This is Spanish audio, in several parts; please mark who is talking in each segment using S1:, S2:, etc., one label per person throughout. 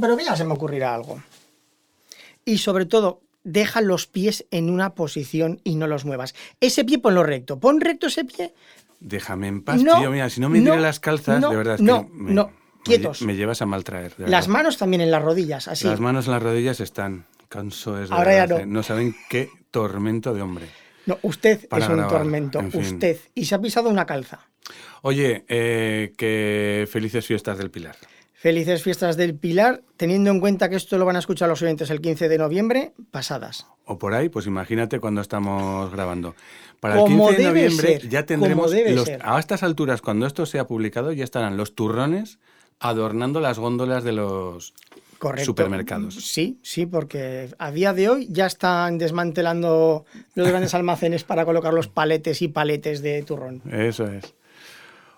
S1: pero que ya se me ocurrirá algo. Y sobre todo, deja los pies en una posición y no los muevas. Ese pie ponlo recto. Pon recto ese pie.
S2: Déjame en paz,
S1: No,
S2: tío. Mira, si no me
S1: no,
S2: tire las calzas,
S1: no,
S2: de verdad es
S1: no,
S2: que me,
S1: no, quietos.
S2: Me, llevas a maltraer.
S1: Las manos también en las rodillas, así.
S2: Las manos en las rodillas están. Canso es de
S1: Ahora ya
S2: verdad,
S1: no.
S2: eh. saben qué tormento de hombre.
S1: No, usted
S2: Para
S1: es un
S2: grabar,
S1: tormento.
S2: fin.
S1: Usted. Y se ha pisado una calza.
S2: Oye, eh, que felices fiestas del Pilar.
S1: Felices fiestas del Pilar, teniendo en cuenta que esto lo van a escuchar los oyentes el 15 de noviembre, pasadas.
S2: O por ahí, pues imagínate cuando estamos grabando. Para
S1: Como
S2: el 15 de noviembre
S1: ser,
S2: ya tendremos los, a estas alturas, cuando esto sea publicado, ya estarán los turrones adornando las góndolas de los
S1: Correcto.
S2: supermercados.
S1: Sí, sí, porque a día de hoy ya están desmantelando los grandes almacenes para colocar los paletes y paletes de turrón.
S2: Eso es.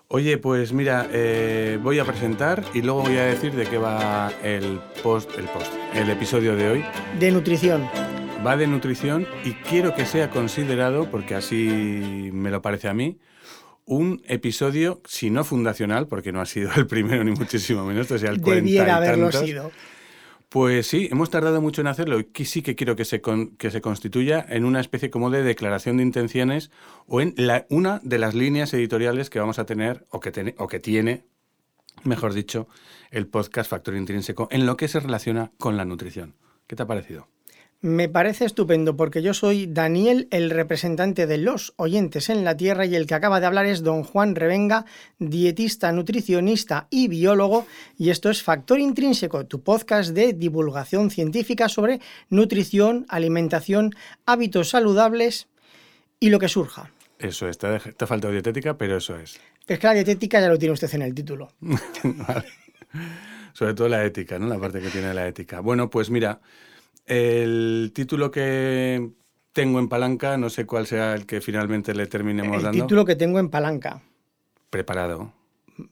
S2: Oye, pues mira, eh, voy a presentar y luego voy a decir de qué va el post, el post, el episodio de hoy.
S1: De nutrición.
S2: Va de nutrición y quiero que sea considerado, porque así me lo parece a mí, un episodio, si no fundacional, porque no ha sido el primero ni muchísimo menos, esto sea el 40 y
S1: haberlo
S2: tantos,
S1: sido.
S2: Pues sí, hemos tardado mucho en hacerlo y sí que quiero que se, con- que se constituya en una especie como de declaración de intenciones o en la- una de las líneas editoriales que vamos a tener o que, o que tiene, mejor dicho, el podcast Factor Intrínseco en lo que se relaciona con la nutrición. ¿Qué te ha parecido?
S1: Me parece estupendo porque yo soy Daniel, el representante de los oyentes en la Tierra y el que acaba de hablar es don Juan Revenga, dietista, nutricionista y biólogo y esto es Factor Intrínseco, tu podcast de divulgación científica sobre nutrición, alimentación, hábitos saludables y lo que surja.
S2: Eso es, te ha, faltado dietética, pero eso es.
S1: Es que la dietética ya lo tiene usted en el título.
S2: Vale. Sobre todo la ética, ¿no? La parte que tiene la ética. Bueno, pues mira, el título que tengo en palanca, no sé cuál sea el que finalmente le terminemos
S1: El
S2: dando.
S1: título que tengo en palanca.
S2: Preparado.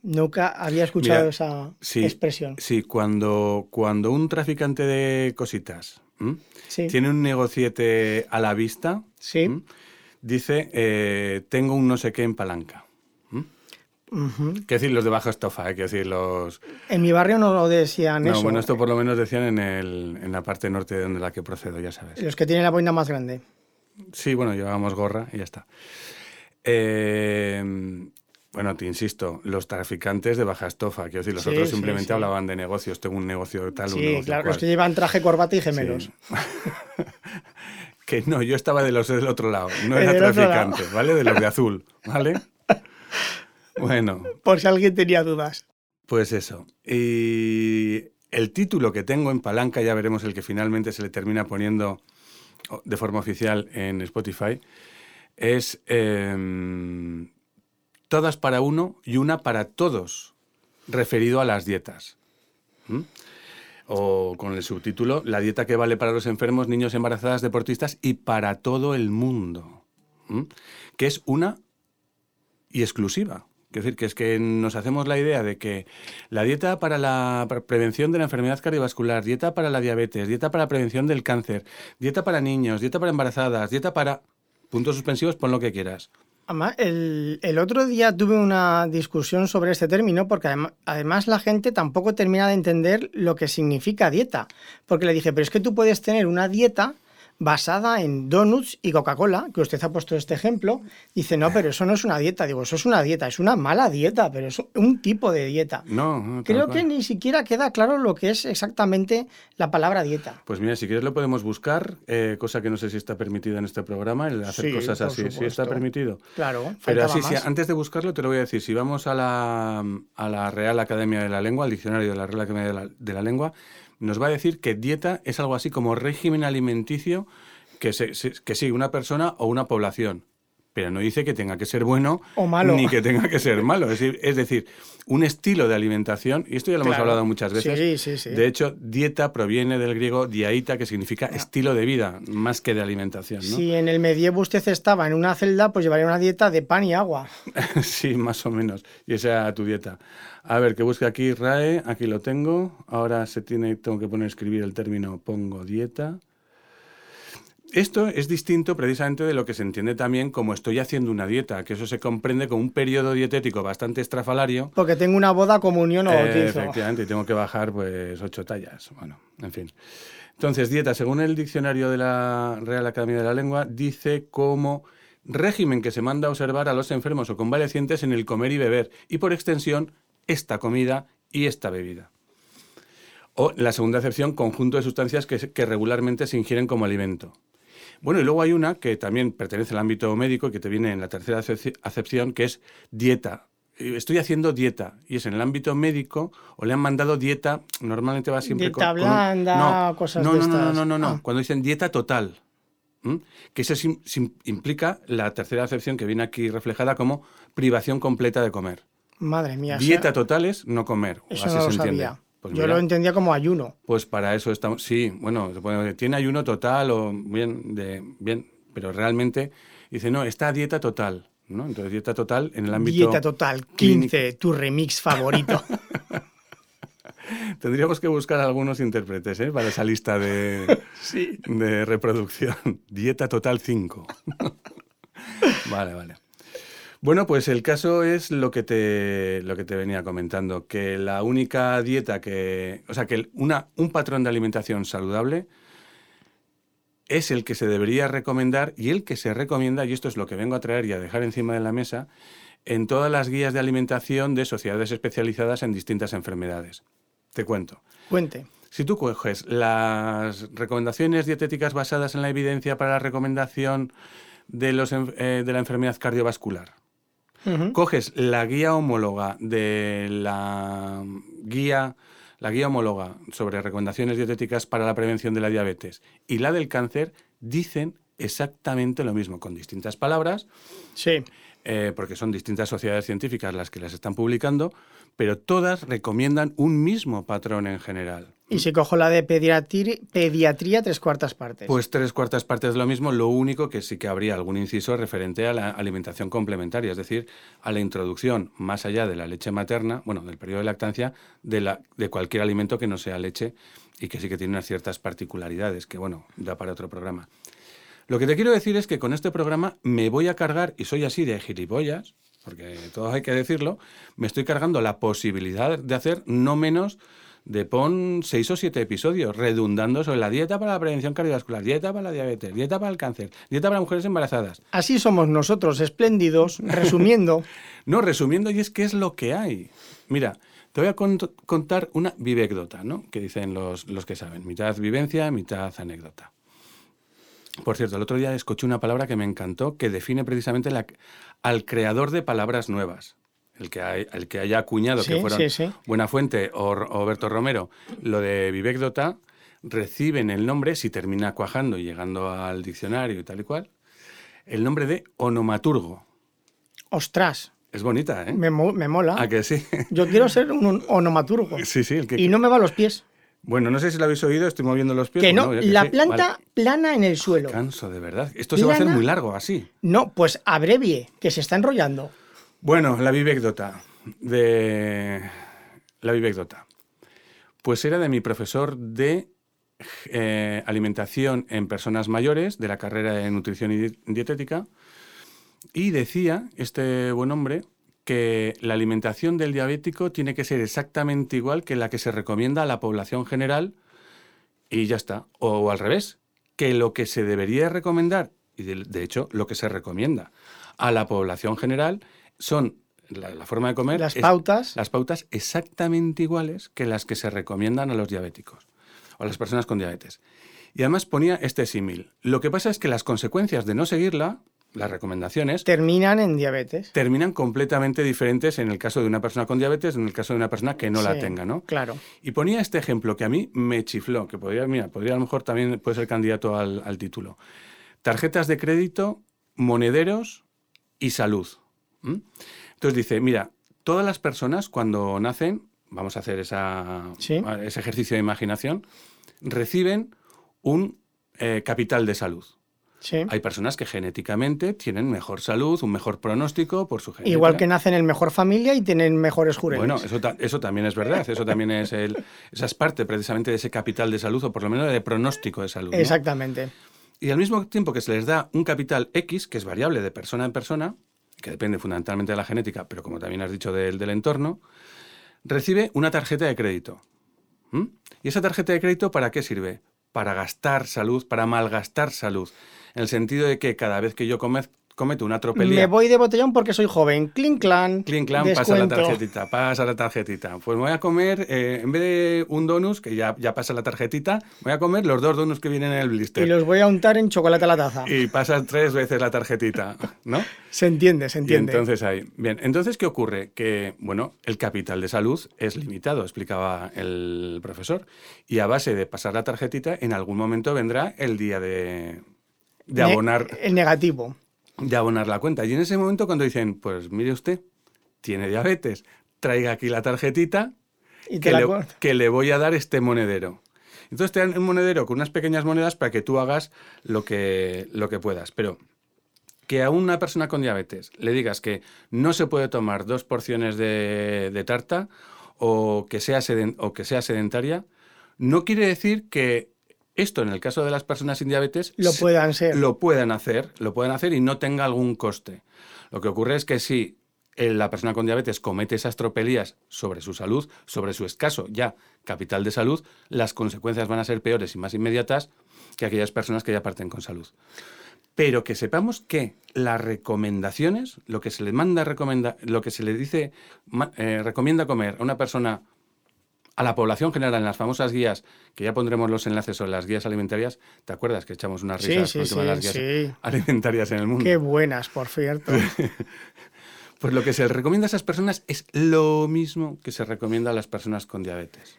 S1: Nunca había escuchado
S2: Mira,
S1: esa
S2: Sí,
S1: expresión.
S2: sí cuando, cuando un traficante de cositas tiene un negociete a la vista,
S1: sí.
S2: dice, eh, tengo un no sé qué en palanca. Quiero decir los de baja estofa, ¿eh? decir los...
S1: En mi barrio no lo decían
S2: No,
S1: eso.
S2: bueno, esto por lo menos decían en, el, en la parte norte de donde la que procedo, ya sabes.
S1: Los que tienen la boina más grande.
S2: Sí, bueno, llevábamos gorra y ya está. Eh, bueno, te insisto, los traficantes de baja estofa, quiero decir, los
S1: Sí,
S2: otros simplemente
S1: sí.
S2: hablaban de negocios, tengo un negocio tal, un
S1: Sí,
S2: negocio
S1: claro,
S2: cual.
S1: los que llevan traje, corbata y gemelos.
S2: Que no, yo estaba de los del otro lado, no era traficante, ¿vale? De los de azul, ¿vale? Bueno,
S1: Por si alguien tenía dudas.
S2: pues eso. Y el título que tengo en palanca, ya veremos el que finalmente se le termina poniendo de forma oficial en Spotify, es em, Todas para uno y una para todos, referido a las dietas. ¿Mm? O con el subtítulo, La dieta que vale para los enfermos, niños embarazadas, deportistas y para todo el mundo. ¿Mm? Que es una y exclusiva. Es decir, que es que nos hacemos la idea de que la dieta para la pre- prevención de la enfermedad cardiovascular, dieta para la diabetes, dieta para la prevención del cáncer, dieta para niños, dieta para embarazadas, dieta para... Puntos suspensivos, pon lo que quieras.
S1: Además, el, el otro día tuve una discusión sobre este término porque adem- además la gente tampoco termina de entender lo que significa dieta. Porque le dije, pero es que tú puedes tener una dieta basada en donuts y Coca-Cola, que usted ha puesto este ejemplo. Dice, no, pero eso no es una dieta. Digo, eso es una dieta, es una mala dieta, pero es un tipo de dieta.
S2: No, no,
S1: Creo que ni siquiera queda claro lo que es exactamente la palabra dieta.
S2: Pues mira, si quieres lo podemos buscar, eh, cosa que no sé si está permitida en este programa, el hacer
S1: Sí,
S2: cosas así. Sí está
S1: supuesto.
S2: permitido.
S1: Claro,
S2: Pero así, antes de buscarlo, te lo voy a decir. Si vamos a la, a la Real Academia de la Lengua, al diccionario de la Real Academia de la, de la Lengua, nos va a decir que dieta es algo así como régimen alimenticio que, se- que sigue una persona o una población. Pero no dice que tenga que ser bueno
S1: O malo.
S2: ni que tenga que ser malo. Es decir, es decir, un estilo de alimentación, y esto ya lo hemos hablado muchas veces.
S1: Sí, sí, sí.
S2: De hecho, dieta proviene del griego diaita, que significa estilo de vida, más que de alimentación. ¿no?
S1: Si en el medievo usted estaba en una celda, pues llevaría una dieta de pan y agua.
S2: Sí, más o menos. Y esa era tu dieta. A ver, que busque aquí RAE, aquí lo tengo. Ahora se tiene, tengo que poner escribir el término pongo dieta. Esto es distinto precisamente de lo que se entiende también como estoy haciendo una dieta, que eso se comprende como un periodo dietético bastante estrafalario.
S1: Porque tengo una boda, comunión o
S2: Eh, efectivamente, y tengo que bajar pues ocho tallas. Bueno, en fin. Entonces, dieta, según el diccionario de la Real Academia de la Lengua, dice como régimen que se manda a observar a los enfermos o convalecientes en el comer y beber, y por extensión, esta comida y esta bebida. O la segunda acepción, conjunto de sustancias que regularmente se ingieren como alimento. Bueno, y luego hay una que también pertenece al ámbito médico, que te viene en la tercera acep- acepción, que es dieta. Estoy haciendo dieta, y es en el ámbito médico, o le han mandado dieta, normalmente va siempre
S1: Dieta
S2: con, con un-
S1: blanda,
S2: no,
S1: cosas
S2: no,
S1: de
S2: no, no, no, no, no, no.
S1: Ah.
S2: Cuando dicen dieta total, ¿m? que eso sim- sim- implica la tercera acepción que viene aquí reflejada como privación completa de comer.
S1: Madre mía.
S2: Dieta total es no comer,
S1: Eso
S2: así
S1: no lo
S2: se entiende.
S1: sabía.
S2: Pues
S1: Yo
S2: mira,
S1: lo entendía como ayuno.
S2: pues para eso estamos. Sí, bueno, tiene ayuno total o bien, de, bien, pero realmente dice, no, está a dieta total. ¿no? Entonces, dieta total en el ámbito.
S1: Dieta total,
S2: clínico.
S1: 15, tu remix favorito.
S2: Tendríamos que buscar algunos intérpretes ¿eh? para esa lista de,
S1: sí.
S2: de reproducción. Dieta total 5. vale, vale. Bueno, pues el caso es lo que te, lo que te venía comentando, que la única dieta que, o sea, que una, un patrón de alimentación saludable es el que se debería recomendar y el que se recomienda, y esto es lo que vengo a traer y a dejar encima de la mesa, en todas las guías de alimentación de sociedades especializadas en distintas enfermedades. Te cuento.
S1: Cuente.
S2: Si tú coges las recomendaciones dietéticas basadas en la evidencia para la recomendación de, los, eh, de la enfermedad cardiovascular, Coges la guía homóloga de la guía, la guía homóloga sobre recomendaciones dietéticas para la prevención de la diabetes y la del cáncer, dicen exactamente lo mismo, con distintas palabras,
S1: Sí.
S2: eh, porque son distintas sociedades científicas las que las están publicando, pero todas recomiendan un mismo patrón en general.
S1: Y si cojo la de pediatri- pediatría, tres cuartas partes.
S2: Pues tres cuartas partes de lo mismo, lo único que sí que habría algún inciso referente a la alimentación complementaria, es decir, a la introducción más allá de la leche materna, bueno, del periodo de lactancia, de, la, de cualquier alimento que no sea leche y que sí que tiene unas ciertas particularidades, que bueno, da para otro programa. Lo que te quiero decir es que con este programa me voy a cargar, y soy así de gilipollas, porque todo hay que decirlo, me estoy cargando la posibilidad de hacer no menos de pon seis o siete episodios redundando sobre la dieta para la prevención cardiovascular, dieta para la diabetes, dieta para el cáncer, dieta para mujeres embarazadas.
S1: Así somos nosotros, espléndidos, resumiendo.
S2: No, resumiendo, y es que es lo que hay. Mira, te voy a cont- contar una vivécdota, ¿no? Que dicen los, los que saben. Mitad vivencia, mitad anécdota. Por cierto, el otro día escuché una palabra que me encantó, que define precisamente la- al creador de palabras nuevas. El que, hay- el que haya acuñado,
S1: Sí,
S2: que fueron
S1: sí, sí.
S2: Buenafuente o, o Berto Romero, lo de vivécdota, reciben el nombre, si termina cuajando y llegando al diccionario y tal y cual, el nombre de onomaturgo.
S1: Ostras,
S2: Es bonita, ¿eh?
S1: me, mo- me mola.
S2: ¿A que sí?
S1: Yo quiero ser un onomaturgo.
S2: Sí, sí, el que...
S1: Y no me va a los pies.
S2: Bueno, no sé si lo habéis oído, estoy moviendo los pies.
S1: Que no,
S2: que
S1: la planta
S2: Vale.
S1: plana en el suelo.
S2: Canso, de verdad. Esto se va a hacer muy largo, así.
S1: No, pues abrevie, que se está enrollando.
S2: Bueno, la vivécdota de... La vivécdota. Pues era de mi profesor de eh, alimentación en personas mayores, de la carrera de nutrición y di- dietética, y decía, este buen hombre, que la alimentación del diabético tiene que ser exactamente igual que la que se recomienda a la población general y ya está. O, al revés, que lo que se debería recomendar, y de, hecho lo que se recomienda a la población general, son la, la forma de comer.
S1: Las
S2: es-
S1: pautas.
S2: las pautas exactamente iguales que las que se recomiendan a los diabéticos o a las personas con diabetes. Y además ponía este símil. Lo que pasa es que las consecuencias de no seguirla, las recomendaciones,
S1: Terminan en diabetes.
S2: terminan completamente diferentes en el caso de una persona con diabetes, en el caso de una persona que no la tenga, ¿no?
S1: Claro.
S2: Y ponía este ejemplo que a mí me chifló, que podría, mira, podría a lo mejor también puede ser candidato al, al título. Tarjetas de crédito, monederos y salud. Entonces dice, mira, todas las personas cuando nacen, vamos a hacer esa,
S1: Sí.
S2: ese ejercicio de imaginación, reciben un eh, capital de salud.
S1: Sí.
S2: Hay personas que genéticamente tienen mejor salud, un mejor pronóstico por su genética.
S1: Igual que nacen en mejor familia y tienen mejores jureles.
S2: Bueno, eso, ta- eso también es verdad, eso también es el, esa es parte precisamente de ese capital de salud, o por lo menos de pronóstico de salud. ¿no?
S1: Exactamente.
S2: Y al mismo tiempo que se les da un capital X, que es variable de persona en persona, que depende fundamentalmente de la genética, pero como también has dicho del, del entorno, recibe una tarjeta de crédito. ¿Mm? ¿Y esa tarjeta de crédito para qué sirve? Para gastar salud, para malgastar salud. En el sentido de que cada vez que yo come- cometo una tropelía...
S1: Me voy de botellón porque soy joven. Clean clan.
S2: Clean Clan, pasa la tarjetita, pasa la tarjetita. Pues me voy a comer, eh, en vez de un donus, que ya, ya pasa la tarjetita, voy a comer los dos donuts que vienen en el blister.
S1: Y los voy a untar en chocolate a la taza.
S2: Y pasas tres veces la tarjetita, ¿no?
S1: Se entiende, se
S2: Y
S1: entiende.
S2: entonces ahí. Bien, entonces, ¿qué ocurre? Que, bueno, el capital de salud es limitado, explicaba el profesor. Y a base de pasar la tarjetita, en algún momento vendrá el día de, de
S1: Ne-
S2: abonar
S1: El negativo.
S2: de abonar la cuenta. Y en ese momento cuando dicen, pues mire usted, tiene diabetes, traiga aquí la tarjetita
S1: Y
S2: que
S1: la
S2: le,
S1: co-
S2: que le voy a dar este monedero. Entonces te dan un monedero con unas pequeñas monedas para que tú hagas lo que, lo que puedas. Pero que a una persona con diabetes le digas que no se puede tomar dos porciones de, de tarta o que, sea o que sea sedentaria, no quiere decir que esto, en el caso de las personas sin diabetes,
S1: Lo puedan ser.
S2: lo puedan hacer, lo pueden hacer y no tenga algún coste. Lo que ocurre es que si eh, la persona con diabetes comete esas tropelías sobre su salud, sobre su escaso ya capital de salud, las consecuencias van a ser peores y más inmediatas que aquellas personas que ya parten con salud. Pero que sepamos que las recomendaciones, lo que se le manda recomenda, lo que se le dice, eh, recomienda comer a una persona, a la población general, en las famosas guías, que ya pondremos los enlaces sobre las guías alimentarias, ¿te acuerdas que echamos unas risas
S1: sí,
S2: con las guías alimentarias en el mundo?
S1: Qué buenas, por cierto.
S2: Pues lo que se recomienda a esas personas es lo mismo que se recomienda a las personas con diabetes.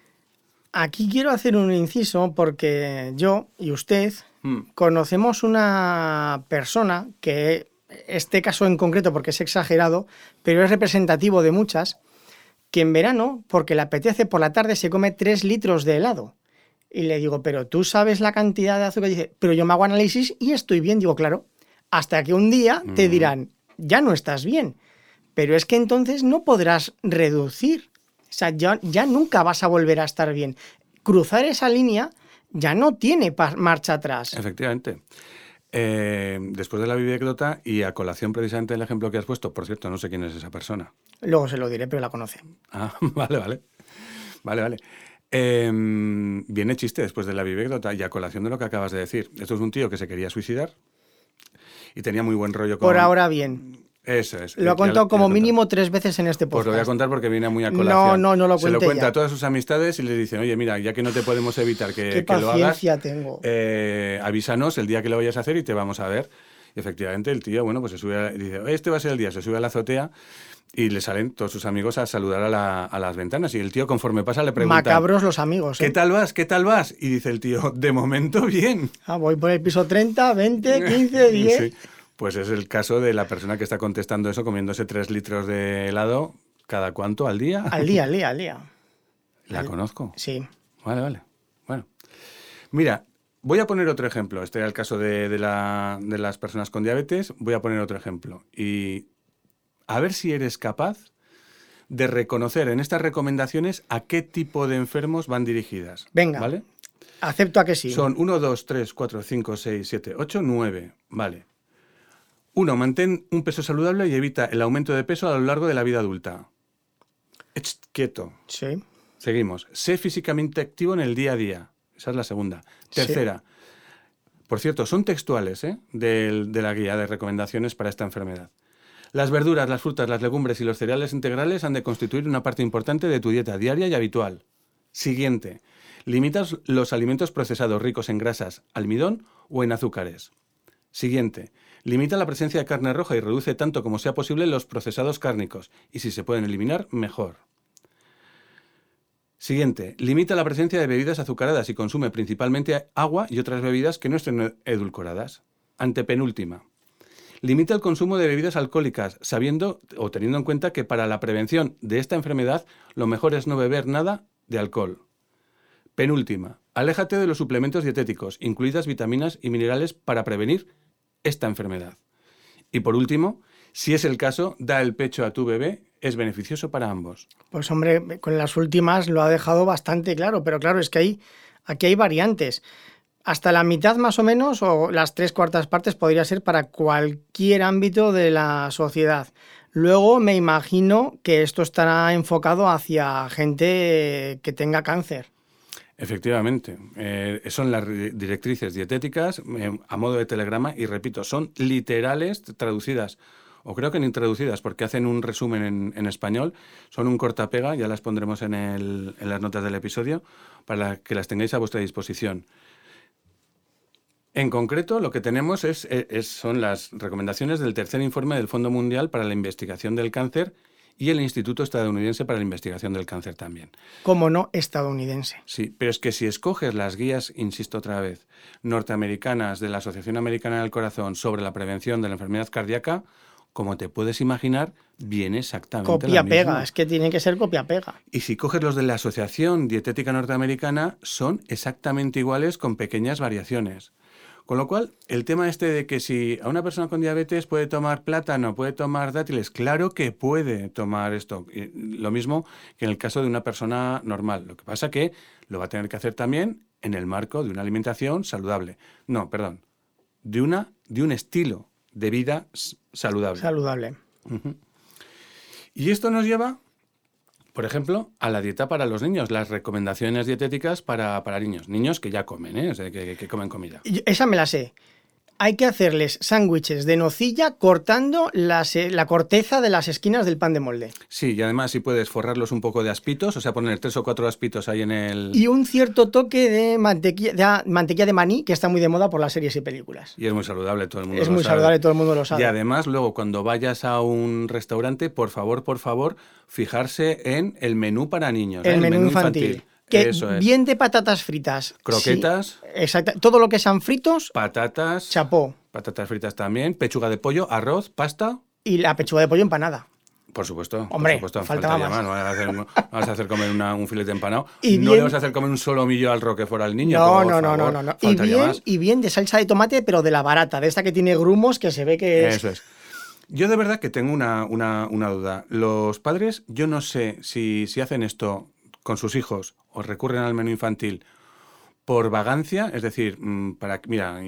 S1: Aquí quiero hacer un inciso porque yo y usted
S2: Mm,
S1: conocemos una persona que, este caso en concreto porque es exagerado, pero es representativo de muchas, que en verano, porque le apetece por la tarde, se come 3 litros de helado. Y le digo, pero tú sabes la cantidad de azúcar. Y dice, pero yo me hago análisis y estoy bien. Digo, claro, hasta que un día te
S2: Mm.
S1: dirán, ya no estás bien. Pero es que entonces no podrás reducir. O sea, ya, ya nunca vas a volver a estar bien. Cruzar esa línea ya no tiene marcha atrás.
S2: Efectivamente. Eh, después de la vivécdota y a colación precisamente del ejemplo que has puesto, por cierto, no sé quién es esa persona.
S1: Luego se lo diré, pero la conoce.
S2: Ah, vale, vale. Vale, vale. Eh, viene chiste después de la vivécdota y a colación de lo que acabas de decir. Esto es un tío que se quería suicidar y tenía muy buen rollo con...
S1: Por ahora bien.
S2: Eso es.
S1: Lo ha contado como mínimo tres veces en este
S2: Pues lo voy a
S1: podcast.
S2: contar porque viene muy a
S1: No,
S2: colación.
S1: no, no lo
S2: Se lo
S1: cuente
S2: cuenta
S1: ya.
S2: a todas sus amistades y le dicen, oye, mira, ya que no te podemos evitar que,
S1: Qué
S2: que lo hagas,
S1: paciencia tengo.
S2: eh, avísanos el día que lo vayas a hacer y te vamos a ver. Y efectivamente, el tío, bueno, pues se sube, a- dice, este va a ser el día, se sube a la azotea y le salen todos sus amigos a saludar a, la- a las ventanas. Y el tío, conforme pasa, le pregunta,
S1: Macabros los amigos.
S2: ¿qué
S1: ¿eh?
S2: tal vas? ¿Qué tal vas? Y dice el tío, de momento bien.
S1: Ah, voy por el piso 30, 20, 15, 10.
S2: Sí. Pues es el caso de la persona que está contestando eso, comiéndose tres litros de helado, ¿cada cuánto? ¿Al día?
S1: Al día, al día, al día.
S2: La conozco.
S1: Sí.
S2: Vale, vale. Bueno. Mira, voy a poner otro ejemplo. Este era el caso de, de la- de las personas con diabetes. Voy a poner otro ejemplo. Y a ver si eres capaz de reconocer en estas recomendaciones a qué tipo de enfermos van dirigidas.
S1: Venga.
S2: ¿Vale?
S1: Acepto a que sí.
S2: Son 1, 2, 3, 4, 5, 6, 7, 8, 9. Vale. 1. Mantén un peso saludable y evita el aumento de peso a lo largo de la vida adulta. Ech, quieto.
S1: Sí.
S2: Seguimos. Sé físicamente activo en el día a día. Esa es la segunda.
S1: Sí.
S2: Tercera. Por cierto, son textuales ¿eh? del- de la guía de recomendaciones para esta enfermedad. Las verduras, las frutas, las legumbres y los cereales integrales han de constituir una parte importante de tu dieta diaria y habitual. Siguiente. Limitas los alimentos procesados ricos en grasas, almidón o en azúcares. Siguiente. Limita la presencia de carne roja y reduce tanto como sea posible los procesados cárnicos. Y si se pueden eliminar, mejor. Siguiente. Limita la presencia de bebidas azucaradas y consume principalmente agua y otras bebidas que no estén edulcoradas. Antepenúltima. Limita el consumo de bebidas alcohólicas, sabiendo o teniendo en cuenta que para la prevención de esta enfermedad lo mejor es no beber nada de alcohol. Penúltima. Aléjate de los suplementos dietéticos, incluidas vitaminas y minerales, para prevenir esta enfermedad. Y por último, si es el caso, da el pecho a tu bebé, es beneficioso para ambos.
S1: Pues hombre, con las últimas lo ha dejado bastante claro, pero claro, es que hay, aquí hay variantes. hasta la mitad más o menos, o las tres cuartas partes, podría ser para cualquier ámbito de la sociedad. Luego me imagino que esto estará enfocado hacia gente que tenga cáncer.
S2: Efectivamente, eh, son las directrices dietéticas eh, a modo de telegrama y repito, son literales traducidas o creo que ni traducidas porque hacen un resumen en, español, son un cortapega, ya las pondremos en, en las notas del episodio para que las tengáis a vuestra disposición. En concreto, lo que tenemos es, son las recomendaciones del tercer informe del Fondo Mundial para la Investigación del Cáncer y el Instituto Estadounidense para la Investigación del Cáncer también.
S1: ¿Cómo no estadounidense?
S2: Sí, pero es que si escoges las guías, insisto otra vez, norteamericanas de la Asociación Americana del Corazón sobre la prevención de la enfermedad cardíaca, como te puedes imaginar, viene exactamente
S1: Copia-pega, es que tiene que ser copia-pega.
S2: Y si coges los de la Asociación Dietética Norteamericana, son exactamente iguales con pequeñas variaciones. Con lo cual, el tema este de que si a una persona con diabetes puede tomar plátano, puede tomar dátiles, claro que puede tomar esto. Lo mismo que en el caso de una persona normal. Lo que pasa que lo va a tener que hacer también en el marco de una alimentación saludable. No, perdón, de, una, de un estilo de vida saludable.
S1: Saludable.
S2: Y esto nos lleva por ejemplo, a la dieta para los niños, las recomendaciones dietéticas para, niños. Niños que ya comen, ¿eh? que, comen comida.
S1: Esa me la sé hay que hacerles sándwiches de nocilla cortando eh, la corteza de las esquinas del pan de molde.
S2: Sí, y además si puedes forrarlos un poco de aspitos, o sea, poner tres o cuatro aspitos ahí en el...
S1: Y un cierto toque de mantequilla de, mantequilla de maní, que está muy de moda por las series y películas.
S2: Y es muy saludable, todo el mundo
S1: es muy saludable, todo el mundo lo sabe.
S2: Y además, luego, cuando vayas a un restaurante, por favor, por favor, fijarse en el menú para niños.
S1: El, menú, infantil que bien de patatas fritas.
S2: Croquetas.
S1: exacto. Todo lo que sean fritos.
S2: Patatas.
S1: Chapó.
S2: Patatas fritas también. Pechuga de pollo, arroz, pasta.
S1: Y la pechuga de pollo empanada.
S2: Por supuesto.
S1: Hombre,
S2: por supuesto, falta más. No vas a hacer, comer un filete empanado. Y no le vas a hacer comer un solomillo al roquefort al niño.
S1: No, no, no, no, no, Y bien, y bien de salsa de tomate, pero de la barata, de esta que tiene grumos que se ve que
S2: es... Eso es. Yo de verdad que tengo una, una, una duda. Los padres, yo no sé si, si hacen esto con sus hijos o recurren al menú infantil por vagancia, es decir, mm, para mira,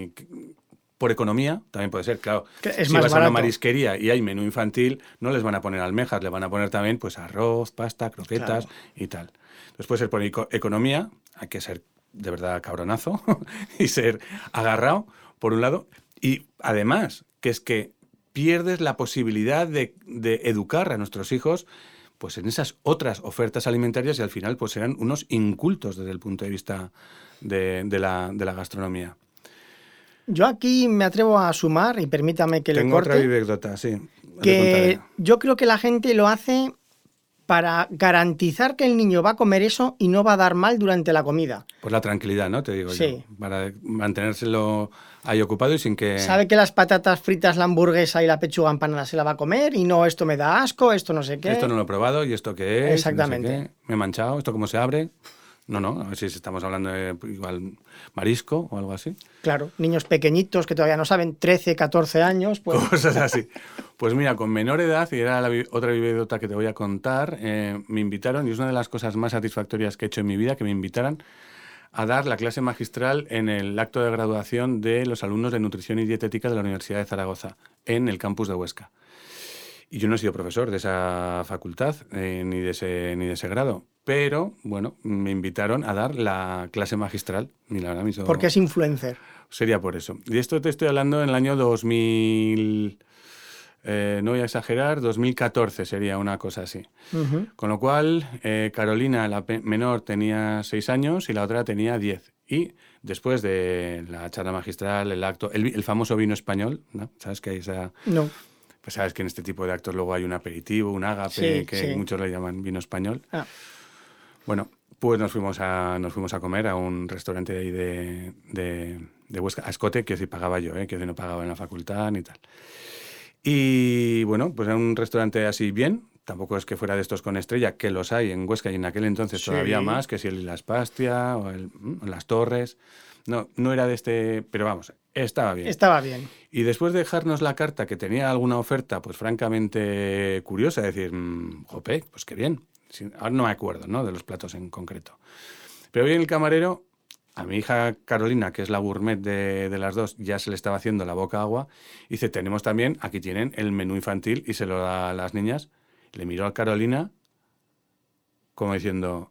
S2: por economía, también puede ser, claro.
S1: si vas a
S2: una marisquería y hay menú infantil, no les van a poner almejas, le van a poner también pues arroz, pasta, croquetas y tal. Entonces puede ser por economía, hay que ser de verdad cabronazo y ser agarrado, por un lado, y además, que es que pierdes la posibilidad de, de educar a nuestros hijos pues en esas otras ofertas alimentarias y al final pues serán unos incultos desde el punto de vista de, la, gastronomía.
S1: Yo aquí me atrevo a sumar, y permítame que
S2: le
S1: corte.
S2: otra anécdota, sí.
S1: Que yo creo que la gente lo hace para garantizar que el niño va a comer eso y no va a dar mal durante la comida.
S2: Pues la tranquilidad, ¿no? Te digo sí. yo. Para mantenérselo ahí ocupado y sin que...
S1: Sabe que las patatas fritas, la hamburguesa y la pechuga empanada se la va a comer y no, esto me da asco, esto no sé qué.
S2: Esto no lo he probado y esto qué es.
S1: Exactamente.
S2: Me he manchado, esto cómo se abre. No, no, a ver si estamos hablando de igual marisco o algo así.
S1: Claro, niños pequeñitos que todavía no saben, 13, 14 años. Pues...
S2: Cosas así. Pues mira, con menor edad, y era la otra vividota que te voy a contar, eh, me invitaron, y es una de las cosas más satisfactorias que he hecho en mi vida, que me invitaran a dar la clase magistral en el acto de graduación de los alumnos de nutrición y dietética de la Universidad de Zaragoza, en el campus de Huesca. Y yo no he sido profesor de esa facultad, eh, ni, de ese, ni de ese grado, pero bueno, me invitaron a dar la clase magistral. Y la verdad
S1: Porque es influencer.
S2: Sería por eso. Y esto te estoy hablando en el año 2000, eh, no voy a exagerar, 2014 sería una cosa así. Con lo cual, eh, Carolina, la menor, tenía 6 años y la otra tenía 10. Y después de la charla magistral, el acto, el, famoso vino español, ¿no? ¿Sabes que hay esa...?
S1: No.
S2: Pues sabes que en este tipo de actos luego hay un aperitivo, un ágape, que muchos le llaman vino español. Ah. Bueno, pues nos fuimos a, nos fuimos a comer a un restaurante de ahí de, de, Huesca, a Escote, que sí pagaba yo, ¿eh? que no pagaba en la facultad ni tal. Y bueno, pues era un restaurante así bien, tampoco es que fuera de estos con estrella, que los hay en Huesca y en aquel entonces todavía más, que si el Las Pastia o, el, las Torres. No, no era de este, pero vamos, estaba bien.
S1: Estaba bien.
S2: Y después de dejarnos la carta que tenía alguna oferta, pues francamente curiosa, decir, mm, jope, pues qué bien ahora no me acuerdo ¿no? de los platos en concreto. Pero hoy el camarero A mi hija Carolina, que es la gourmet de, de las dos, ya se le estaba haciendo la boca agua. Y dice, tenemos también, aquí tienen el menú infantil y se lo da a las niñas. Le miró a Carolina como diciendo,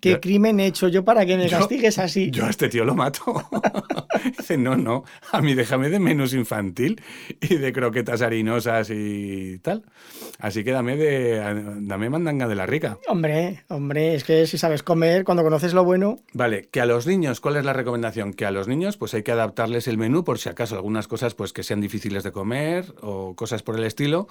S1: ¿Qué
S2: Yo-
S1: crimen he hecho yo para que me
S2: Yo-
S1: castigues así?
S2: yo a este tío lo mato. Dice, no, no, a mí déjame de menús infantil y de croquetas harinosas y tal. Así que dame de dame mandanga de la rica.
S1: Hombre, hombre, es que si sabes comer, cuando conoces lo bueno,
S2: Vale, que a los niños, ¿cuál es la recomendación? Que a los niños pues hay que adaptarles el menú por si acaso algunas cosas pues que sean difíciles de comer o cosas por el estilo.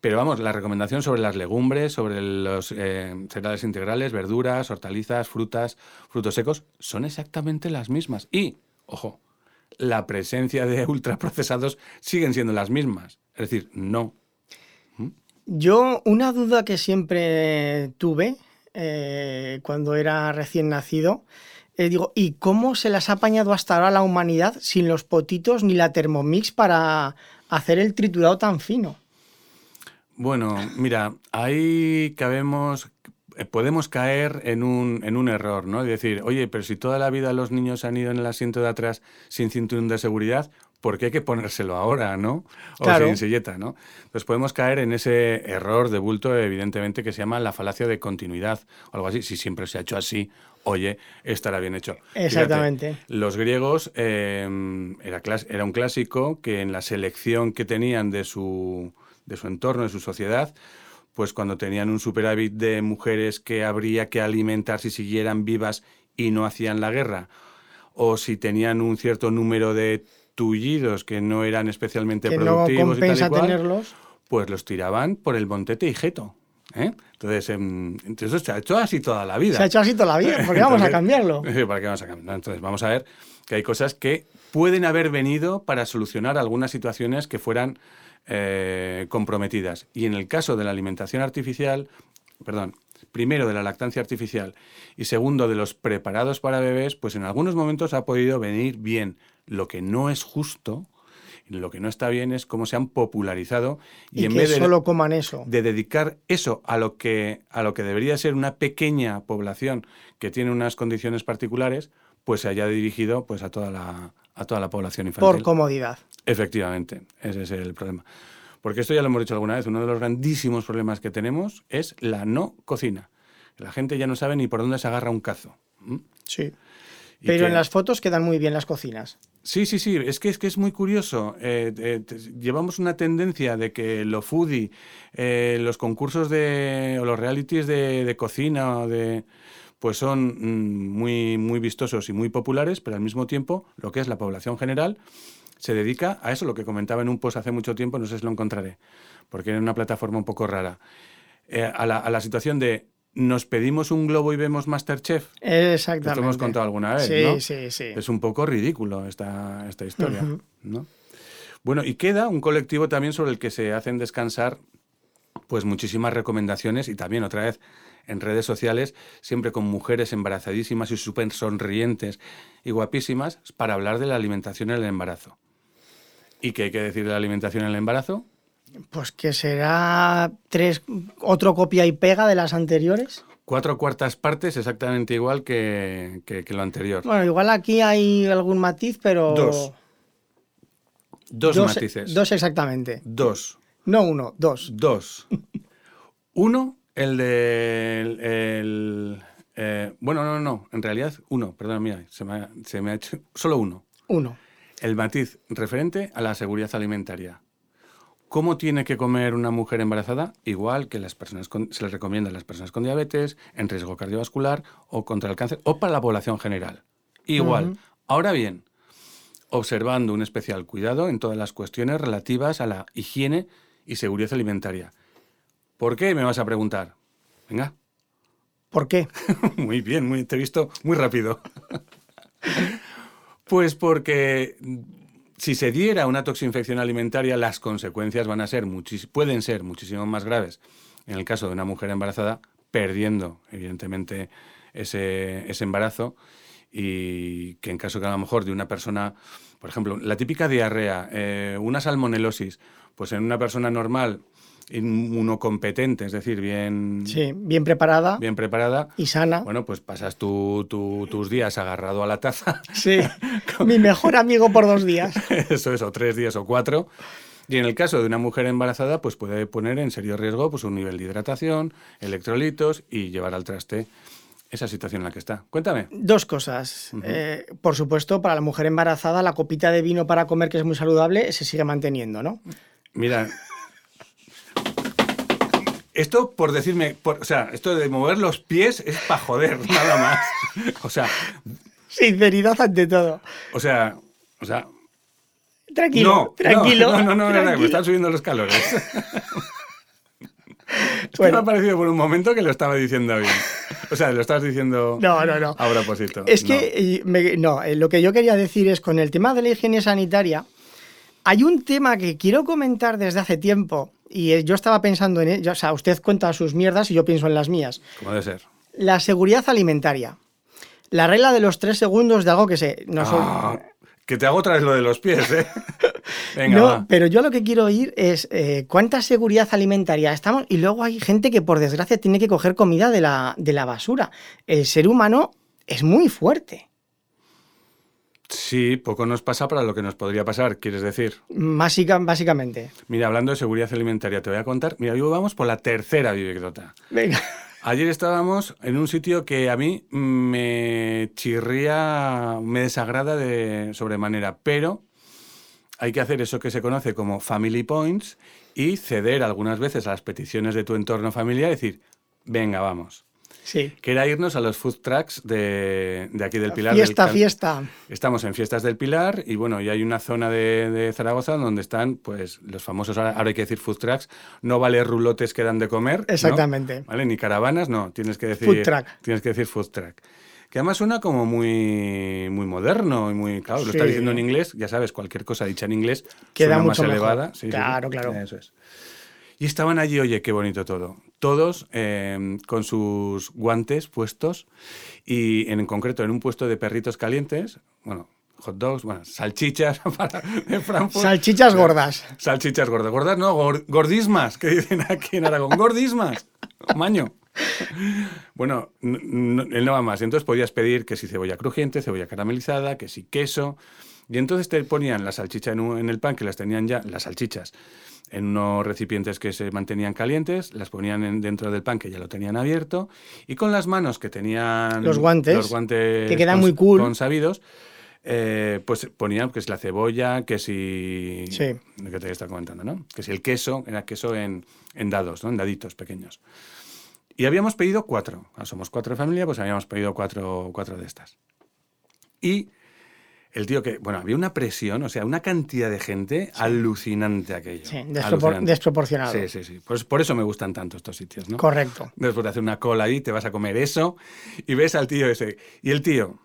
S2: Pero vamos, la recomendación sobre las legumbres, sobre los eh, cereales integrales, verduras, hortalizas, frutas, frutos secos, son exactamente las mismas. Y, ojo, la presencia de ultraprocesados siguen siendo las mismas. Es decir, no.
S1: Yo, una duda que siempre tuve eh, cuando era recién nacido, eh, digo, ¿y cómo se las ha apañado hasta ahora la humanidad sin los potitos ni la Thermomix para hacer el triturado tan fino?
S2: Bueno, mira, ahí cabemos, eh, podemos caer en un, en un error, ¿no? Y decir, oye, pero si toda la vida los niños han ido en el asiento de atrás sin cinturón de seguridad, ¿por qué hay que ponérselo ahora, no? O
S1: Claro.
S2: sin silleta, ¿no? Entonces podemos caer en ese error de bulto, evidentemente, que se llama la falacia de continuidad o algo así. Si siempre se ha hecho así, oye, estará bien hecho. Fíjate,
S1: Exactamente.
S2: los griegos eh, era un clásico que en la selección que tenían de su, de su entorno, de su sociedad, pues cuando tenían un superávit de mujeres que habría que alimentar si siguieran vivas y no hacían la guerra, o si tenían un cierto número de tullidos que no eran especialmente
S1: Que no
S2: productivos y tal y cual,
S1: tenerlos.
S2: pues los tiraban por el montete y jeto. ¿eh? Entonces, em, entonces, eso se ha hecho así toda la vida.
S1: Se ha hecho así toda la vida, porque vamos a cambiarlo.
S2: ¿Para qué vamos a cambiar? Entonces, vamos a ver que hay cosas que pueden haber venido para solucionar algunas situaciones que fueran eh, comprometidas. Y en el caso de la alimentación artificial, perdón, primero de la lactancia artificial y segundo de los preparados para bebés, pues en algunos momentos ha podido venir bien. Lo que no es justo, lo que no está bien es cómo se han popularizado y,
S1: Y,
S2: en
S1: que
S2: vez de
S1: solo coman eso.
S2: de dedicar eso a lo que a lo que debería ser una pequeña población que tiene unas condiciones particulares, pues se haya dirigido pues a toda la a toda la población infantil.
S1: Por comodidad.
S2: Efectivamente, ese es el problema. Porque esto ya lo hemos dicho alguna vez, uno de los grandísimos problemas que tenemos es la no cocina. La gente ya no sabe ni por dónde se agarra un cazo. ¿m?
S1: Sí.
S2: Y
S1: Pero
S2: que-
S1: en las fotos quedan muy bien las cocinas.
S2: Sí, sí, sí, es que es, que es muy curioso. Eh, eh, llevamos una tendencia de que lo foodie, eh, los concursos de, o los realities de, de cocina, o de, pues son mm, muy, muy vistosos y muy populares, pero al mismo tiempo lo que es la población general se dedica a eso, lo que comentaba en un post hace mucho tiempo, no sé si lo encontraré, porque era una plataforma un poco rara, Eh, a, la, a la situación de nos pedimos un globo y vemos Masterchef.
S1: Exactamente.
S2: Esto hemos contado alguna vez,
S1: Sí,
S2: ¿no?
S1: sí, sí.
S2: Es un poco ridículo esta, esta historia. ¿no? Bueno, y queda un colectivo también sobre el que se hacen descansar pues muchísimas recomendaciones y también otra vez en redes sociales, siempre con mujeres embarazadísimas y súper sonrientes y guapísimas para hablar de la alimentación en el embarazo. ¿Y qué hay que decir de la alimentación en el embarazo?
S1: Pues que será tres, otro copia y pega de las anteriores.
S2: Cuatro cuartas partes exactamente igual que, que- que lo anterior.
S1: Bueno, igual aquí hay algún matiz, pero.
S2: Dos. Dos,
S1: dos,
S2: matices.
S1: Dos exactamente.
S2: Dos.
S1: No uno, dos.
S2: Dos. Uno, el de... El, el, eh, bueno, no, no, en realidad uno, perdón, mira, se me, ha, se me ha hecho... Solo uno.
S1: Uno.
S2: El matiz referente a la seguridad alimentaria. ¿Cómo tiene que comer una mujer embarazada? Igual que las personas con- se les recomienda a las personas con diabetes, en riesgo cardiovascular o contra el cáncer, o para la población general. Igual. Ahora bien, observando un especial cuidado en todas las cuestiones relativas a la higiene y seguridad alimentaria. ¿Por qué? Me vas a preguntar. Venga,
S1: ¿Por qué?
S2: muy bien, muy, te he visto muy rápido. pues porque si se diera una toxinfección alimentaria, las consecuencias van a ser pueden ser muchísimo más graves. En el caso de una mujer embarazada, perdiendo, evidentemente, ese, ese embarazo, y que en caso que a lo mejor de una persona, por ejemplo, la típica diarrea, eh, una salmonelosis, pues en una persona normal inmunocompetente, es decir, bien,
S1: Sí, bien preparada
S2: bien preparada,
S1: y sana.
S2: bueno, pues pasas tu- tu- tus días agarrado a la taza,
S1: Sí, mi mejor amigo por dos días.
S2: eso es, o tres días o cuatro. Y en el caso de una mujer embarazada, pues puede poner en serio riesgo pues, un nivel de hidratación, electrolitos y llevar al traste esa situación en la que está. Cuéntame.
S1: Dos cosas. Eh, por supuesto, para la mujer embarazada, la copita de vino para comer, que es muy saludable, se sigue manteniendo, ¿no?
S2: Mira. Esto por decirme, por- o sea, esto de mover los pies es para joder, nada más. O sea,
S1: Sinceridad ante todo.
S2: o sea, o sea,
S1: Tranquilo,
S2: no,
S1: tranquilo.
S2: No, no, no, no, no, me
S1: tranquilo.
S2: están subiendo los calores. Es que
S1: Bueno.
S2: me ha parecido por un momento que lo estaba diciendo bien. O sea, lo estabas diciendo
S1: No, no, no.
S2: a propósito.
S1: Es
S2: No.
S1: que, eh, me- no, eh, lo que yo quería decir es con el tema de la higiene sanitaria, hay un tema que quiero comentar desde hace tiempo y eh, yo estaba pensando en ello, o sea, usted cuenta sus mierdas y yo pienso en las mías.
S2: Como debe ser.
S1: La seguridad alimentaria. La regla de los tres segundos de algo que se... No, son-
S2: Ah, que te hago otra vez lo de los pies, ¿eh? Venga,
S1: No,
S2: va.
S1: pero yo lo que quiero oír es eh, cuánta seguridad alimentaria estamos y luego hay gente que por desgracia tiene que coger comida de la, de la basura. El ser humano es muy fuerte.
S2: Sí, poco nos pasa para lo que nos podría pasar, quieres decir.
S1: Básica- básicamente.
S2: Mira, hablando de seguridad alimentaria, te voy a contar. Mira, hoy vamos por la tercera anécdota.
S1: Venga.
S2: Ayer estábamos en un sitio que a mí me chirría, me desagrada de sobremanera, pero hay que hacer eso que se conoce como family points y ceder algunas veces a las peticiones de tu entorno familiar y decir, venga, vamos.
S1: Sí.
S2: Que era irnos a los food trucks de, de aquí del Pilar.
S1: Fiesta, fiesta.
S2: Estamos en Fiestas del Pilar y bueno, y hay una zona de, de Zaragoza donde están pues los famosos, ahora, hay que decir food trucks, no vale rulotes que dan de comer. ¿no?
S1: Exactamente.
S2: ¿Vale? Ni caravanas, no, tienes que decir
S1: Food truck.
S2: Tienes que decir food truck. Que además suena como muy, muy moderno y muy, claro, lo está diciendo en inglés, ya sabes, cualquier cosa dicha en inglés
S1: Queda
S2: suena
S1: mucho
S2: más
S1: mejor.
S2: elevada. Sí, sí,
S1: Claro, claro.
S2: Eso es. Y estaban allí, oye, qué bonito todo. Todos eh, con sus guantes puestos y en concreto en un puesto de perritos calientes, bueno, hot dogs, bueno, salchichas para, de Frankfurt.
S1: Salchichas gordas.
S2: Salchichas gordas. Gordas no, gor- gordismas, que dicen aquí en Aragón. Gordismas. Maño. Bueno, n- n- él no va más. Entonces podías pedir que si cebolla crujiente, cebolla caramelizada, que si queso. Y entonces te ponían la salchicha en, un- en el pan, que las tenían ya, las salchichas, en unos recipientes que se mantenían calientes, las ponían en- dentro del pan, que ya lo tenían abierto, y con las manos que tenían...
S1: Los guantes,
S2: Los guantes
S1: que quedan muy cool.
S2: consabidos, eh, pues ponían que si la cebolla, que si...
S1: Sí.
S2: Lo que te estaba comentando, ¿no? Que si el queso, era queso en, en dados, ¿no? En daditos pequeños. Y habíamos pedido cuatro. Somos cuatro de familia, pues habíamos pedido cuatro, cuatro de estas. Y el tío que, bueno, había una presión, o sea, una cantidad de gente alucinante aquello.
S1: Sí, despropor-
S2: alucinante.
S1: desproporcionado.
S2: Sí, sí, sí. Pues por eso me gustan tanto estos sitios, ¿no?
S1: Correcto.
S2: Después de hacer una cola ahí, te vas a comer eso y ves al tío ese. Y el tío,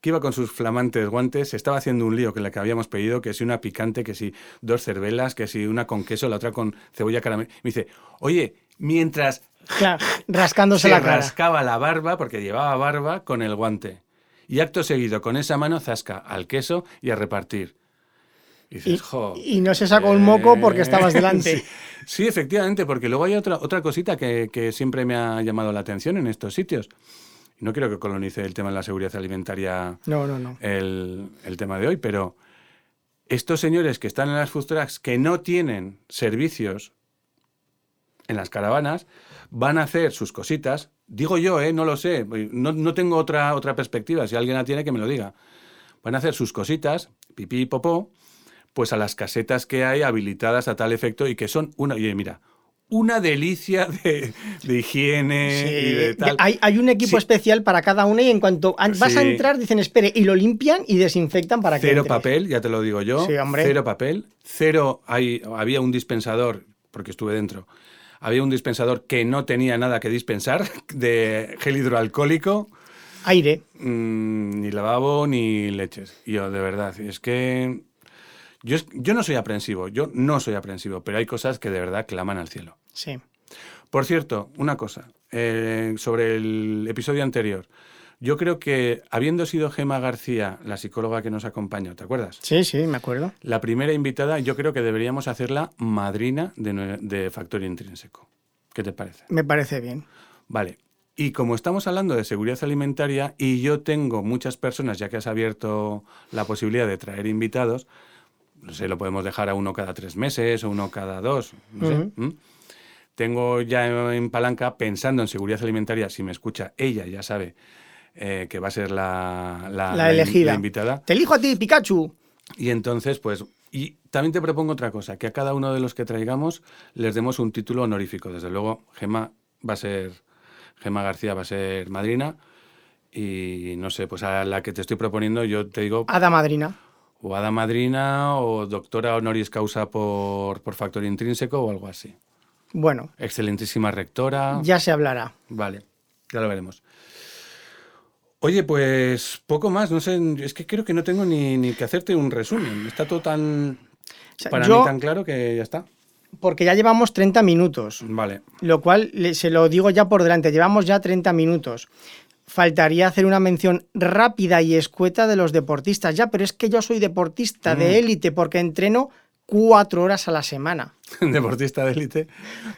S2: que iba con sus flamantes guantes, se estaba haciendo un lío que la que habíamos pedido, que si una picante, que si dos cervelas, que si una con queso, la otra con cebolla caramel. Me dice, oye, mientras
S1: Claro, rascándose
S2: se
S1: la cara.
S2: rascaba la barba, porque llevaba barba, con el guante. Y acto seguido, con esa mano, zasca al queso y a repartir. Y dices,
S1: Y,
S2: jo.
S1: y no se sacó el moco porque
S2: Eh,
S1: estabas delante.
S2: Sí, sí, efectivamente, porque luego hay otra, otra cosita que, que siempre me ha llamado la atención en estos sitios. No quiero que colonice el tema de la seguridad alimentaria
S1: No, no, no.
S2: el, el tema de hoy, pero estos señores que están en las food trucks que no tienen servicios en las caravanas van a hacer sus cositas. Digo yo, ¿eh? no lo sé, no, no tengo otra, otra perspectiva. Si alguien la tiene, que me lo diga. Van a hacer sus cositas, pipí y popó, pues a las casetas que hay habilitadas a tal efecto y que son una. Oye, mira, una delicia de, de higiene
S1: Sí,
S2: y de tal.
S1: Hay, hay un equipo
S2: Sí.
S1: especial para cada una y en cuanto an- vas a entrar dicen espere y lo limpian y desinfectan para que
S2: Cero papel, ya te lo digo yo.
S1: Sí, hombre.
S2: Cero papel. Cero. Hay, había un dispensador, porque estuve dentro. Había un dispensador que no tenía nada que dispensar de gel hidroalcohólico,
S1: Aire.
S2: mm, ni lavabo, ni leches. Yo, de verdad, es que. Yo, yo no soy aprensivo, yo no soy aprensivo, pero hay cosas que de verdad claman al cielo.
S1: Sí.
S2: Por cierto, una cosa, eh, sobre el episodio anterior. Yo creo que, habiendo sido Gema García, la psicóloga que nos acompañó, ¿te acuerdas?
S1: Sí, sí, me acuerdo.
S2: La primera invitada, yo creo que deberíamos hacerla madrina de, Factor Intrínseco. ¿Qué te parece?
S1: Me parece bien.
S2: Vale. Y como estamos hablando de seguridad alimentaria y yo tengo muchas personas, ya que has abierto la posibilidad de traer invitados, no sé, lo podemos dejar a uno cada tres meses o uno cada dos, no sé. Tengo ya en palanca, pensando en seguridad alimentaria, si me escucha, ella ya sabe eh, que va a ser la, la-
S1: La elegida.
S2: la invitada.
S1: Te elijo a ti, Pikachu.
S2: Y entonces, pues, y también te propongo otra cosa, que a cada uno de los que traigamos les demos un título honorífico. Desde luego, Gema va a ser, Gema García va a ser madrina y no sé, pues a la que te estoy proponiendo yo te digo
S1: Hada madrina.
S2: o hada madrina o doctora honoris causa por, por factor intrínseco o algo así.
S1: Bueno,
S2: Excelentísima rectora.
S1: ya se hablará.
S2: Vale, ya lo veremos. Oye, pues poco más, no sé, es que creo que no tengo ni, ni que hacerte un resumen. Está todo tan,
S1: O sea,
S2: para
S1: yo,
S2: mí tan claro que ya está.
S1: porque ya llevamos 30 minutos,
S2: Vale.
S1: lo cual se lo digo ya por delante, llevamos ya 30 minutos. Faltaría hacer una mención rápida y escueta de los deportistas. Ya, pero es que yo soy deportista
S2: Mm.
S1: de élite porque entreno cuatro horas a la semana.
S2: Deportista de élite,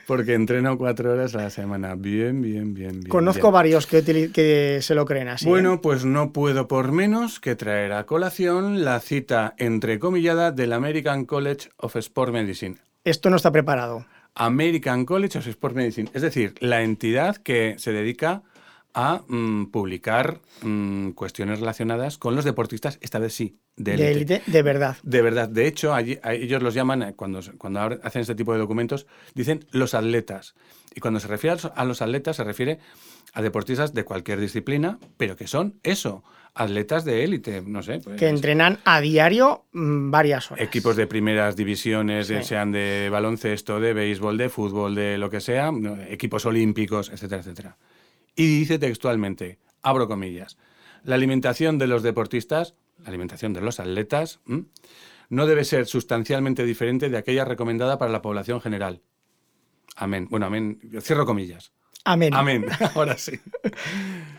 S2: porque entreno cuatro horas a la semana. Bien, bien, bien, bien.
S1: Conozco
S2: bien.
S1: varios que, se lo creen así. ¿eh?
S2: Bueno, pues no puedo por menos que traer a colación la cita entrecomillada del American College of Sport Medicine.
S1: Esto no está preparado.
S2: American College of Sport Medicine, es decir, la entidad que se dedica a mm, publicar mm, cuestiones relacionadas con los deportistas, esta vez sí, de
S1: De
S2: élite.
S1: élite, de verdad.
S2: De verdad, de hecho, allí- a ellos los llaman, eh, cuando, cuando hacen este tipo de documentos, dicen los atletas. Y cuando se refiere a los- a atletas, se refiere a deportistas de cualquier disciplina, pero que son eso, atletas de élite, no sé. pues,
S1: Que entrenan a diario mm, varias horas.
S2: Equipos de primeras divisiones,
S1: Sí.
S2: sean de baloncesto, de béisbol, de fútbol, de lo que sea, equipos olímpicos, etcétera, etcétera. Y dice textualmente, abro comillas, la alimentación de los deportistas, la alimentación de los atletas, ¿m? no debe ser sustancialmente diferente de aquella recomendada para la población general. Amén. Bueno, amén. Cierro comillas.
S1: Amén.
S2: Amén. Ahora sí.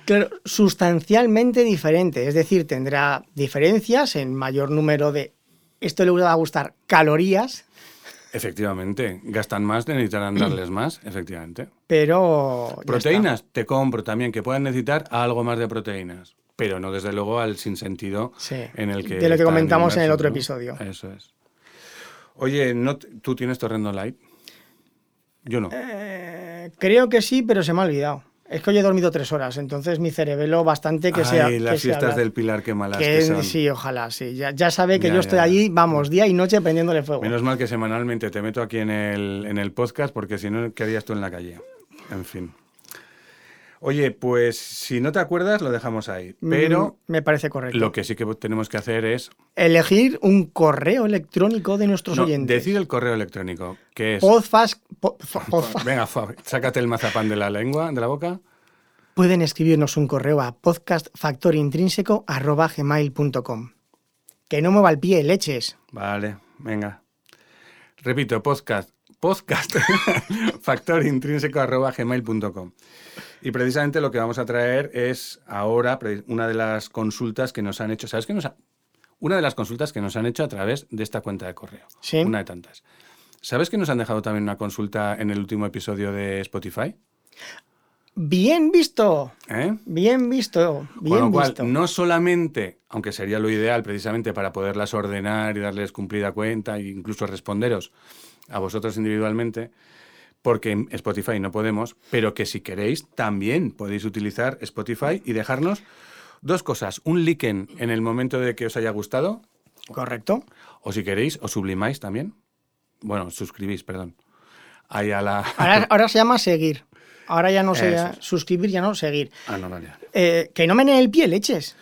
S1: Claro, sustancialmente diferente. Es decir, tendrá diferencias en mayor número de. Esto le va a gustar calorías,
S2: Efectivamente. Gastan más, necesitarán darles más, efectivamente.
S1: pero.
S2: Proteínas, te compro también, que puedan necesitar algo más de proteínas, pero no desde luego al sinsentido
S1: Sí,
S2: en el que...
S1: de lo que comentamos en el otro
S2: ¿no?
S1: episodio.
S2: Eso es. Oye, ¿no ¿tú tienes Torrendo Light? Yo no.
S1: Eh, creo que sí, pero se me ha olvidado. Es que hoy he dormido tres horas, entonces mi cerebelo bastante que
S2: Ay,
S1: sea. que
S2: las fiestas del Pilar, qué malas
S1: Que
S2: que
S1: es-
S2: son.
S1: sí, ojalá, sí. Ya, ya sabe que
S2: Ya,
S1: yo estoy
S2: ya.
S1: allí, vamos, día y noche prendiéndole fuego.
S2: Menos mal que semanalmente te meto aquí en el, en el podcast, porque si no, ¿qué harías tú en la calle? En fin. Oye, pues si no te acuerdas, lo dejamos ahí. Pero
S1: Mm, me parece correcto.
S2: lo que sí que tenemos que hacer es
S1: Elegir un correo electrónico de nuestros
S2: no,
S1: oyentes.
S2: decir el correo electrónico, que es...
S1: Podfast- po-
S2: Venga, sácate el mazapán de la lengua, de la boca.
S1: Pueden escribirnos un correo a podcastfactorintrínseco.gmail.com Que no mueva el pie, leches.
S2: Vale, venga. Repito, podcast, podcast, factorintrínseco.gmail.com. Y precisamente lo que vamos a traer es ahora una de las consultas que nos han hecho. ¿Sabes qué nos ha- Una de las consultas que nos han hecho a través de esta cuenta de correo.
S1: Sí.
S2: Una de tantas. ¿Sabes que nos han dejado también una consulta en el último episodio de Spotify?
S1: Bien visto.
S2: ¿Eh?
S1: Bien visto. Bien
S2: Con lo cual,
S1: visto.
S2: no solamente, aunque sería lo ideal precisamente para poderlas ordenar y darles cumplida cuenta e incluso responderos a vosotros individualmente, porque en Spotify no podemos, pero que si queréis también podéis utilizar Spotify y dejarnos dos cosas. Un liken en el momento de que os haya gustado,
S1: Correcto.
S2: o si queréis, os sublimáis también. Bueno, suscribís, perdón. Ahí a la...
S1: Ahora, ahora se llama seguir. Ahora ya no se
S2: es.
S1: suscribir, ya no seguir.
S2: Ah, no, vale.
S1: Eh, que no menee el pie, leches.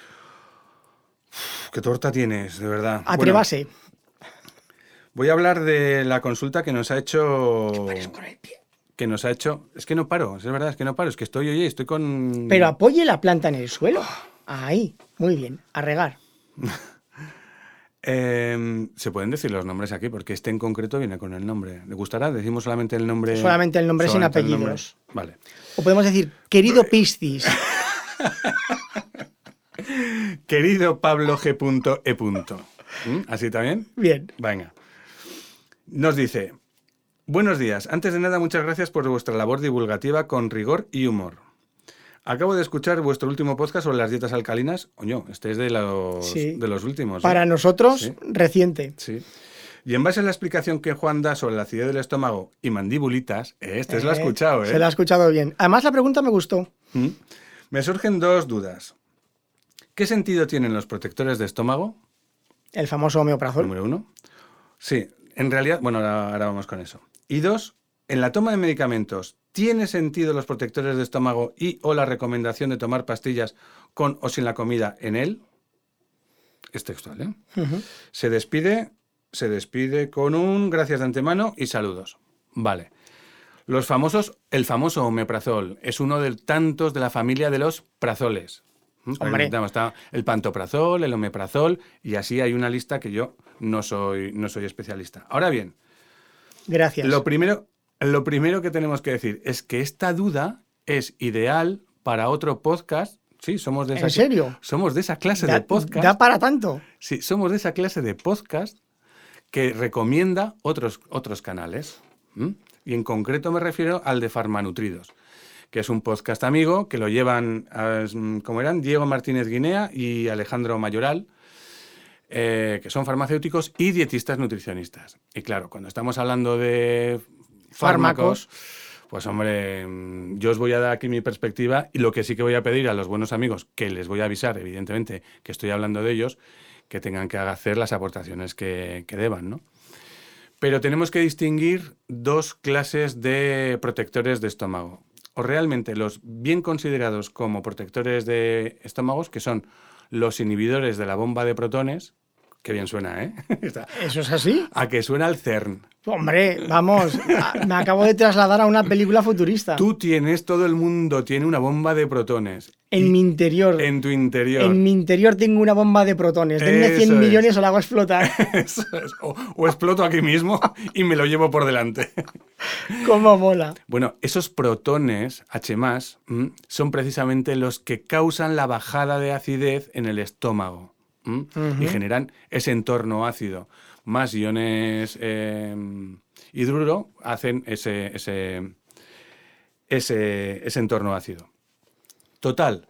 S2: ¿Qué torta tienes, de verdad? Bueno,
S1: Atrévase.
S2: Voy a hablar de la consulta que nos ha hecho...
S1: Con el pie.
S2: que nos ha hecho. Es que no paro, es verdad, es que no paro, es que estoy, oye, estoy con.
S1: Pero apoye la planta en el suelo. Ahí. Muy bien. A regar.
S2: Eh, Se pueden decir los nombres aquí, porque este en concreto viene con el nombre. ¿Le gustará? Decimos solamente el nombre.
S1: Solamente el nombre sin
S2: solamente
S1: apellidos.
S2: nombre. Vale.
S1: O podemos decir, querido Piscis.
S2: Querido Pablo G. E. ¿Mm? ¿Así también?
S1: Bien.
S2: Venga. Nos dice, buenos días. Antes de nada, muchas gracias por vuestra labor divulgativa con rigor y humor. Acabo de escuchar vuestro último podcast sobre las dietas alcalinas. Oño, este es de los,
S1: Sí.
S2: de los últimos. ¿eh?
S1: Para nosotros,
S2: Sí.
S1: reciente.
S2: Sí. Y en base a la explicación que Juan da sobre la acidez del estómago y mandibulitas, eh, este se lo ha
S1: Eh,
S2: escuchado, ¿eh?
S1: Se la ha escuchado bien. Además, la pregunta me gustó.
S2: ¿Mm? Me surgen dos dudas. ¿Qué sentido tienen los protectores de estómago?
S1: El famoso homeoprazol.
S2: Número uno. Sí, en realidad, bueno, ahora, vamos con eso. Y dos, en la toma de medicamentos, ¿tiene sentido los protectores de estómago y o la recomendación de tomar pastillas con o sin la comida en él? Es textual, ¿eh? Se despide, se despide con un gracias de antemano y saludos. Vale. Los famosos, el famoso omeprazol es uno de tantos de la familia de los prazoles. ¿Mm?
S1: Hombre.
S2: Está el pantoprazol, el omeprazol y así hay una lista que yo no soy, no soy especialista. Ahora bien,
S1: Gracias.
S2: lo primero, lo primero que tenemos que decir es que esta duda es ideal para otro podcast. Sí, somos de esa
S1: ¿En serio?
S2: Somos de esa clase
S1: da,
S2: de podcast.
S1: da para tanto.
S2: Sí, somos de esa clase de podcast que recomienda otros, otros canales. Y en concreto me refiero al de Farmanutridos, que es un podcast amigo que lo llevan, ah, mm, ¿cómo eran? Diego Martínez Guinea y Alejandro Mayoral, eh, que son farmacéuticos y dietistas nutricionistas. Y claro, cuando estamos hablando de fármacos,
S1: Fármacos.
S2: pues hombre, mm, yo os voy a dar aquí mi perspectiva y lo que sí que voy a pedir a los buenos amigos, que les voy a avisar, evidentemente, que estoy hablando de ellos, que tengan que hacer las aportaciones que, que deban, ¿no? Pero tenemos que distinguir dos clases de protectores de estómago. O realmente los bien considerados como protectores de estómagos, que son los inhibidores de la bomba de protones, que bien suena, ¿eh?
S1: ¿Eso es así?
S2: a que suena el CERN.
S1: Hombre, vamos, me acabo de trasladar a una película futurista.
S2: Tú tienes, todo el mundo tiene una bomba de protones.
S1: en mi interior.
S2: En tu interior.
S1: En mi interior tengo una bomba de protones. Denme 100
S2: Eso es.
S1: millones o la hago explotar.
S2: Eso es. O, o exploto aquí mismo y me lo llevo por delante.
S1: ¿Cómo mola?
S2: Bueno, esos protones H+, ¿m? son precisamente los que causan la bajada de acidez en el estómago y generan ese entorno ácido. Más iones eh, hidruro hacen ese, ese, ese, ese entorno ácido. Total,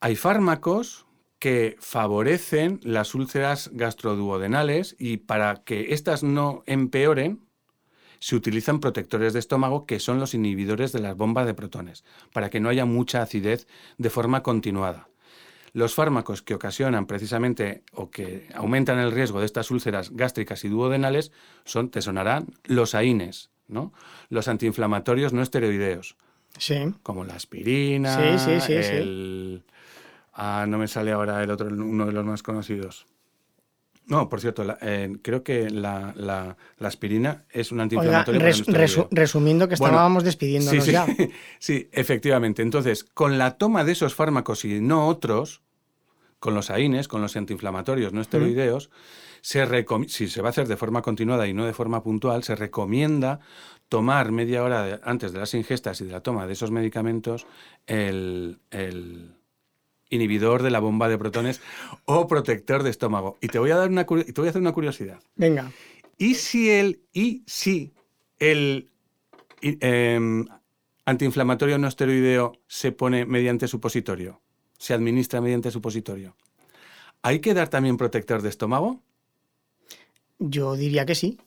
S2: hay fármacos que favorecen las úlceras gastroduodenales y para que éstas no empeoren, se utilizan protectores de estómago que son los inhibidores de las bombas de protones, para que no haya mucha acidez de forma continuada. Los fármacos que ocasionan precisamente o que aumentan el riesgo de estas úlceras gástricas y duodenales son, te sonarán, los AINES, ¿no? Los antiinflamatorios no esteroideos,
S1: Sí.
S2: como la aspirina,
S1: Sí, sí,
S2: el... Ah, no me sale ahora el otro, uno de los más conocidos. No, por cierto, la- eh, creo que la, la- la aspirina es un antiinflamatorio.
S1: res- resu- resumiendo que
S2: Bueno,
S1: estábamos despidiéndonos
S2: sí, sí,
S1: ya.
S2: sí, efectivamente. Entonces, con la toma de esos fármacos y no otros, con los AINES, con los antiinflamatorios no esteroideos, se si se va a hacer de forma continuada y no de forma puntual, se recomienda tomar media hora de- antes de las ingestas y de la toma de esos medicamentos el, el inhibidor de la bomba de protones o protector de estómago. Y te voy a dar una te voy a hacer una curiosidad.
S1: Venga.
S2: ¿Y si el, y si el em, antiinflamatorio no esteroideo se pone mediante supositorio? Se administra mediante supositorio. ¿Hay que dar también protector de estómago?
S1: Yo diría que sí.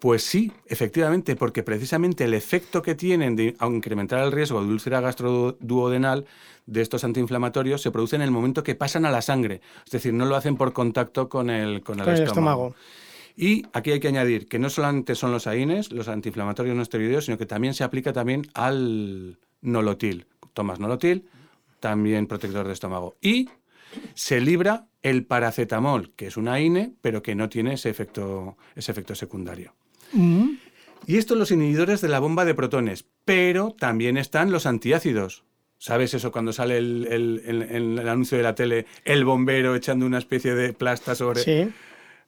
S2: Pues sí, efectivamente, porque precisamente el efecto que tienen de incrementar el riesgo de úlcera gastroduodenal de estos antiinflamatorios se produce en el momento que pasan a la sangre. Es decir, no lo hacen por contacto con el, con el
S1: Con el
S2: estómago.
S1: estómago.
S2: Y aquí hay que añadir que no solamente son los AINES, los antiinflamatorios no esteroideos, sino que también se aplica también al nolotil. Tomas nolotil, también protector de estómago. Y se libra el paracetamol, que es una AINE, pero que no tiene ese efecto, ese efecto secundario.
S1: Mm,
S2: Y estos los inhibidores de la bomba de protones, pero también están los antiácidos. ¿Sabes eso cuando sale el, el- el- el- el anuncio de la tele, el bombero echando una especie de plasta sobre...
S1: Sí.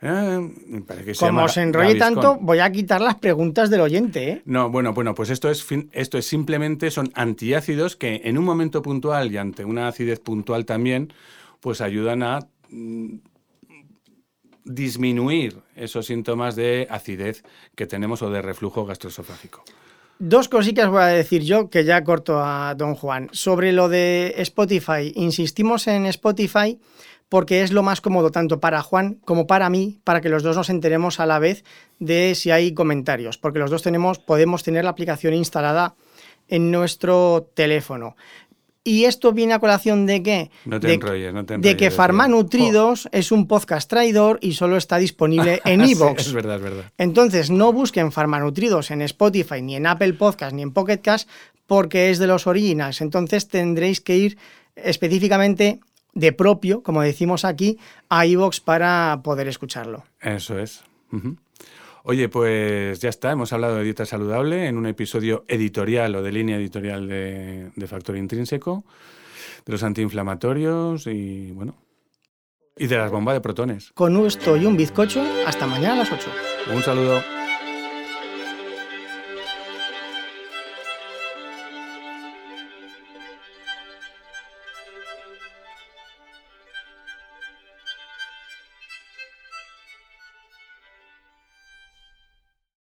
S2: Eh, que se
S1: Como se enrolle
S2: Gaviscon.
S1: tanto, voy a quitar las preguntas del oyente, ¿eh?
S2: No, bueno, bueno, pues esto es, fin- esto es simplemente, son antiácidos que en un momento puntual y ante una acidez puntual también, pues ayudan a mm, disminuir esos síntomas de acidez que tenemos o de reflujo gastroesofágico.
S1: Dos cositas voy a decir yo que ya corto a don Juan. Sobre lo de Spotify, insistimos en Spotify porque es lo más cómodo tanto para Juan como para mí, para que los dos nos enteremos a la vez de si hay comentarios, porque los dos tenemos, podemos tener la aplicación instalada en nuestro teléfono. Y esto viene a colación de qué?
S2: No te
S1: de,
S2: enrolles, no te
S1: de que
S2: decía.
S1: Farmanutridos es un podcast traidor y solo está disponible en
S2: Sí,
S1: iVoox.
S2: es verdad, es verdad.
S1: Entonces, no busquen Farmanutridos en Spotify, ni en Apple Podcast, ni en Pocket Cast, porque es de los originals. Entonces, tendréis que ir específicamente de propio, como decimos aquí, a iVoox para poder escucharlo.
S2: Eso es. Oye, pues ya está, hemos hablado de dieta saludable en un episodio editorial o de línea editorial de, de Factor Intrínseco, de los antiinflamatorios y bueno, y de las bombas de protones.
S1: Con esto y un bizcocho, hasta mañana a las 8.
S2: Un saludo.